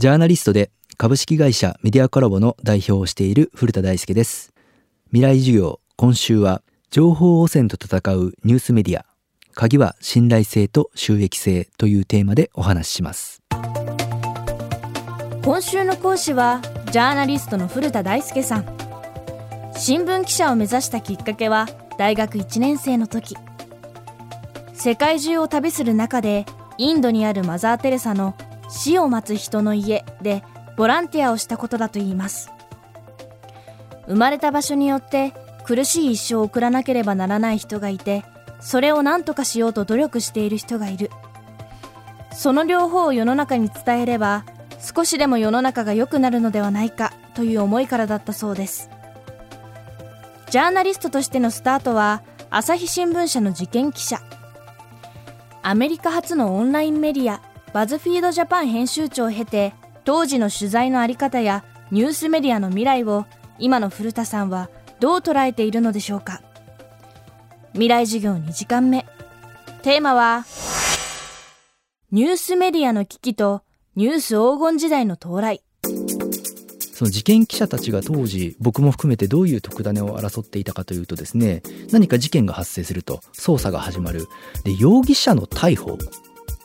ジャーナリストで株式会社メディアコラボの代表をしている古田大輔です。未来授業今週は情報汚染と戦うニュースメディア。鍵は信頼性と収益性というテーマでお話しします。今週の講師はジャーナリストの古田大輔さん。新聞記者を目指したきっかけは大学1年生の時。世界中を旅する中でインドにあるマザー・テレサの死を待つ人の家でボランティアをしたことだといいます。生まれた場所によって苦しい一生を送らなければならない人がいてそれを何とかしようと努力している人がいる。その両方を世の中に伝えれば少しでも世の中が良くなるのではないかという思いからだったそうです。ジャーナリストとしてのスタートは朝日新聞社の事件記者。アメリカ発のオンラインメディアバズフィードジャパン編集長を経て当時の取材の在り方やニュースメディアの未来を今の古田さんはどう捉えているのでしょうか。未来授業2時間目。テーマはニュースメディアの危機とニュース黄金時代の到来。その事件記者たちが当時僕も含めてどういう特ダネを争っていたかというとですね何か事件が発生すると捜査が始まる。で容疑者の逮捕。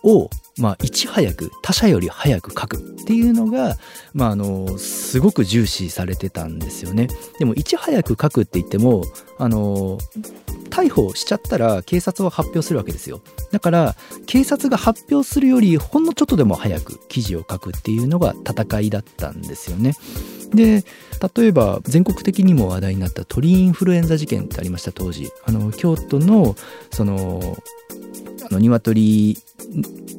をまあ、いち早く他者より早く書くっていうのが、まあ、あのすごく重視されてたんですよね。でもいち早く書くって言ってもあの逮捕しちゃったら警察は発表するわけですよ。だから警察が発表するよりほんのちょっとでも早く記事を書くっていうのが戦いだったんですよね。で例えば全国的にも話題になった鳥インフルエンザ事件ってありました当時。あの京都のそのあの鶏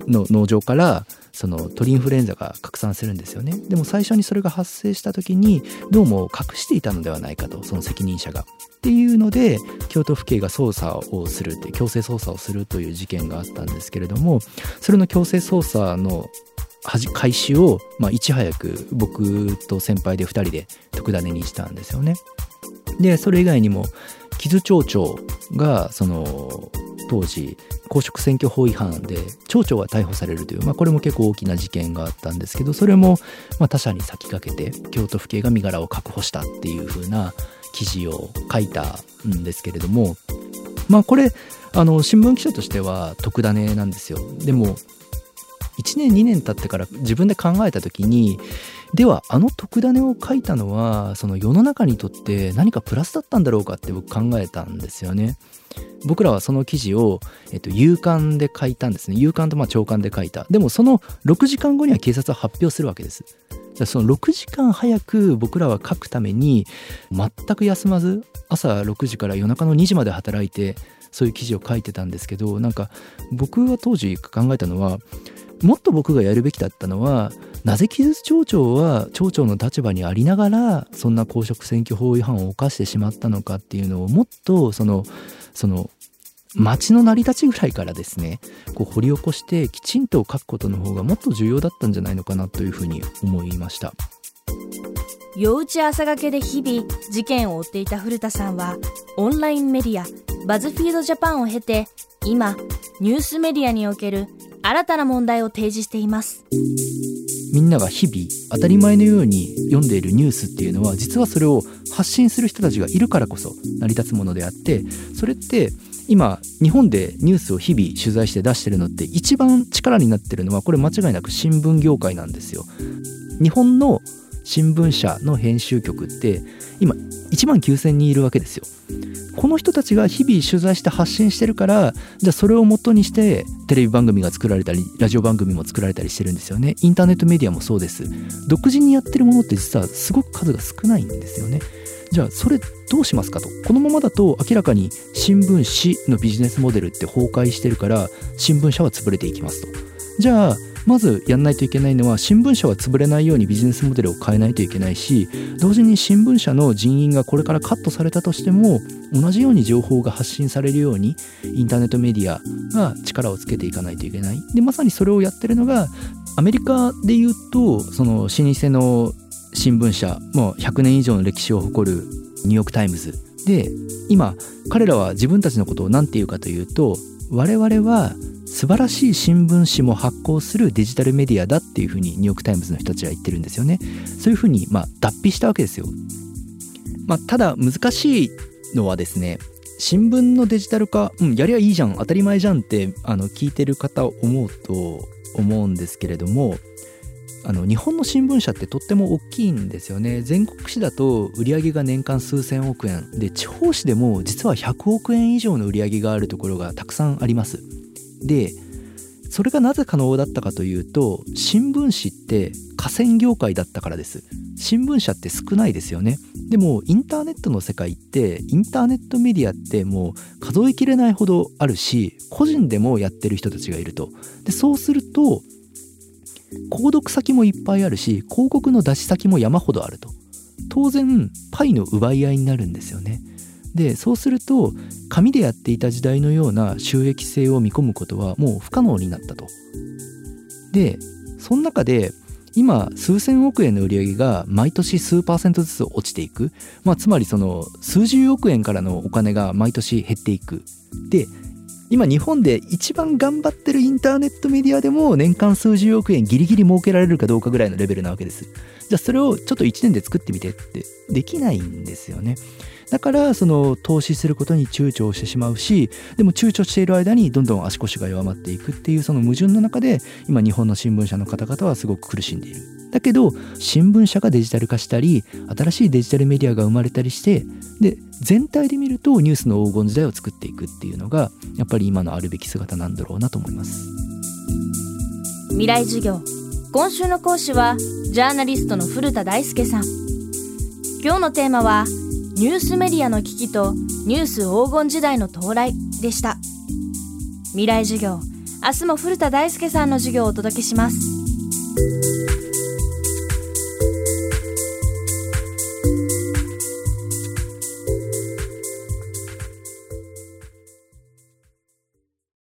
の農場からその鳥インフルエンザが拡散するんですよねでも最初にそれが発生した時にどうも隠していたのではないかとその責任者が。っていうので京都府警が捜査をするって強制捜査をするという事件があったんですけれどもそれの強制捜査の開始を、まあ、いち早く僕と先輩で2人で特ダネにしたんですよね。でそれ以外にも木津町長がその当時公職選挙法違反で町長が逮捕されるという、まあ、これも結構大きな事件があったんですけどそれもま他社に先駆けて京都府警が身柄を確保したっていう風な記事を書いたんですけれどもまあこれあの新聞記者としては特ダネなんですよ。でも1年2年経ってから自分で考えた時にではあの特ダネを書いたのはその世の中にとって何かプラスだったんだろうかって僕考えたんですよね。僕らはその記事を、えっと、夕刊で書いたんですね。夕刊とまあ朝刊で書いた。でもその6時間後には警察は発表するわけです。その6時間早く僕らは書くために全く休まず朝6時から夜中の2時まで働いてそういう記事を書いてたんですけどなんか僕は当時考えたのはもっと僕がやるべきだったのはなぜ木津町長は町長の立場にありながらそんな公職選挙法違反を犯してしまったのかっていうのをもっとそのその町の成り立ちぐらいからですねこう掘り起こしてきちんと書くことの方がもっと重要だったんじゃないのかなというふうに思いました。夜打ち朝がけで日々事件を追っていた古田さんはオンラインメディアバズフィードジャパンを経て今ニュースメディアにおける新たな問題を提示していますみんなが日々当たり前のように読んでいるニュースっていうのは実はそれを発信する人たちがいるからこそ成り立つものであってそれって今日本でニュースを日々取材して出してるのって一番力になってるのはこれ間違いなく新聞業界なんですよ。日本の新聞社の編集局って今1万9,000人いるわけですよ。この人たちが日々取材して発信してるからじゃあそれをもとにしてテレビ番組が作られたりラジオ番組も作られたりしてるんですよね。インターネットメディアもそうです。独自にやってるものって実はすごく数が少ないんですよね。じゃあそれどうしますかと。このままだと明らかに新聞紙のビジネスモデルって崩壊してるから新聞社は潰れていきますと。じゃあまずやんないといけないのは新聞社は潰れないようにビジネスモデルを変えないといけないし同時に新聞社の人員がこれからカットされたとしても同じように情報が発信されるようにインターネットメディアが力をつけていかないといけない。でまさにそれをやってるのがアメリカでいうとその老舗の新聞社もう100年以上の歴史を誇るニューヨーク・タイムズ。で今彼らは自分たちのことを何て言うかというと我々は素晴らしい新聞紙も発行するデジタルメディアだっていうふうにニューヨーク・タイムズの人たちは言ってるんですよね。そういうふうにまあ脱皮したわけですよ、まあ、ただ難しいのはですね新聞のデジタル化、うん、やりゃいいじゃん当たり前じゃんってあの聞いてる方思うと思うんですけれどもあの日本の新聞社ってとっても大きいんですよね。全国紙だと売上が年間数千億円。で地方紙でも実は100億円以上の売上があるところがたくさんあります。でそれがなぜ可能だったかというと新聞紙って河川業界だったからです。新聞社って少ないですよね。でもインターネットの世界ってインターネットメディアってもう数えきれないほどあるし個人でもやってる人たちがいると。でそうすると購読先もいっぱいあるし広告の出し先も山ほどあると。当然パイの奪い合いになるんですよね。でそうすると紙でやっていた時代のような収益性を見込むことはもう不可能になったと。でその中で今数千億円の売り上げが毎年数パーセントずつ落ちていく、まあ、つまりその数十億円からのお金が毎年減っていく。で今日本で一番頑張ってるインターネットメディアでも年間数十億円ギリギリ儲けられるかどうかぐらいのレベルなわけです。じゃあそれをちょっと1年で作ってみてってできないんですよね。だからその投資することに躊躇してしまうしでも躊躇している間にどんどん足腰が弱まっていくっていうその矛盾の中で今日本の新聞社の方々はすごく苦しんでいる。だけど新聞社がデジタル化したり新しいデジタルメディアが生まれたりしてで全体で見るとニュースの黄金時代を作っていくっていうのがやっぱり今のあるべき姿なんだろうなと思います。未来授業。今週の講師はジャーナリストの古田大輔さん。今日のテーマはニュースメディアの危機とニュース黄金時代の到来でした。未来授業。明日も古田大輔さんの授業をお届けします。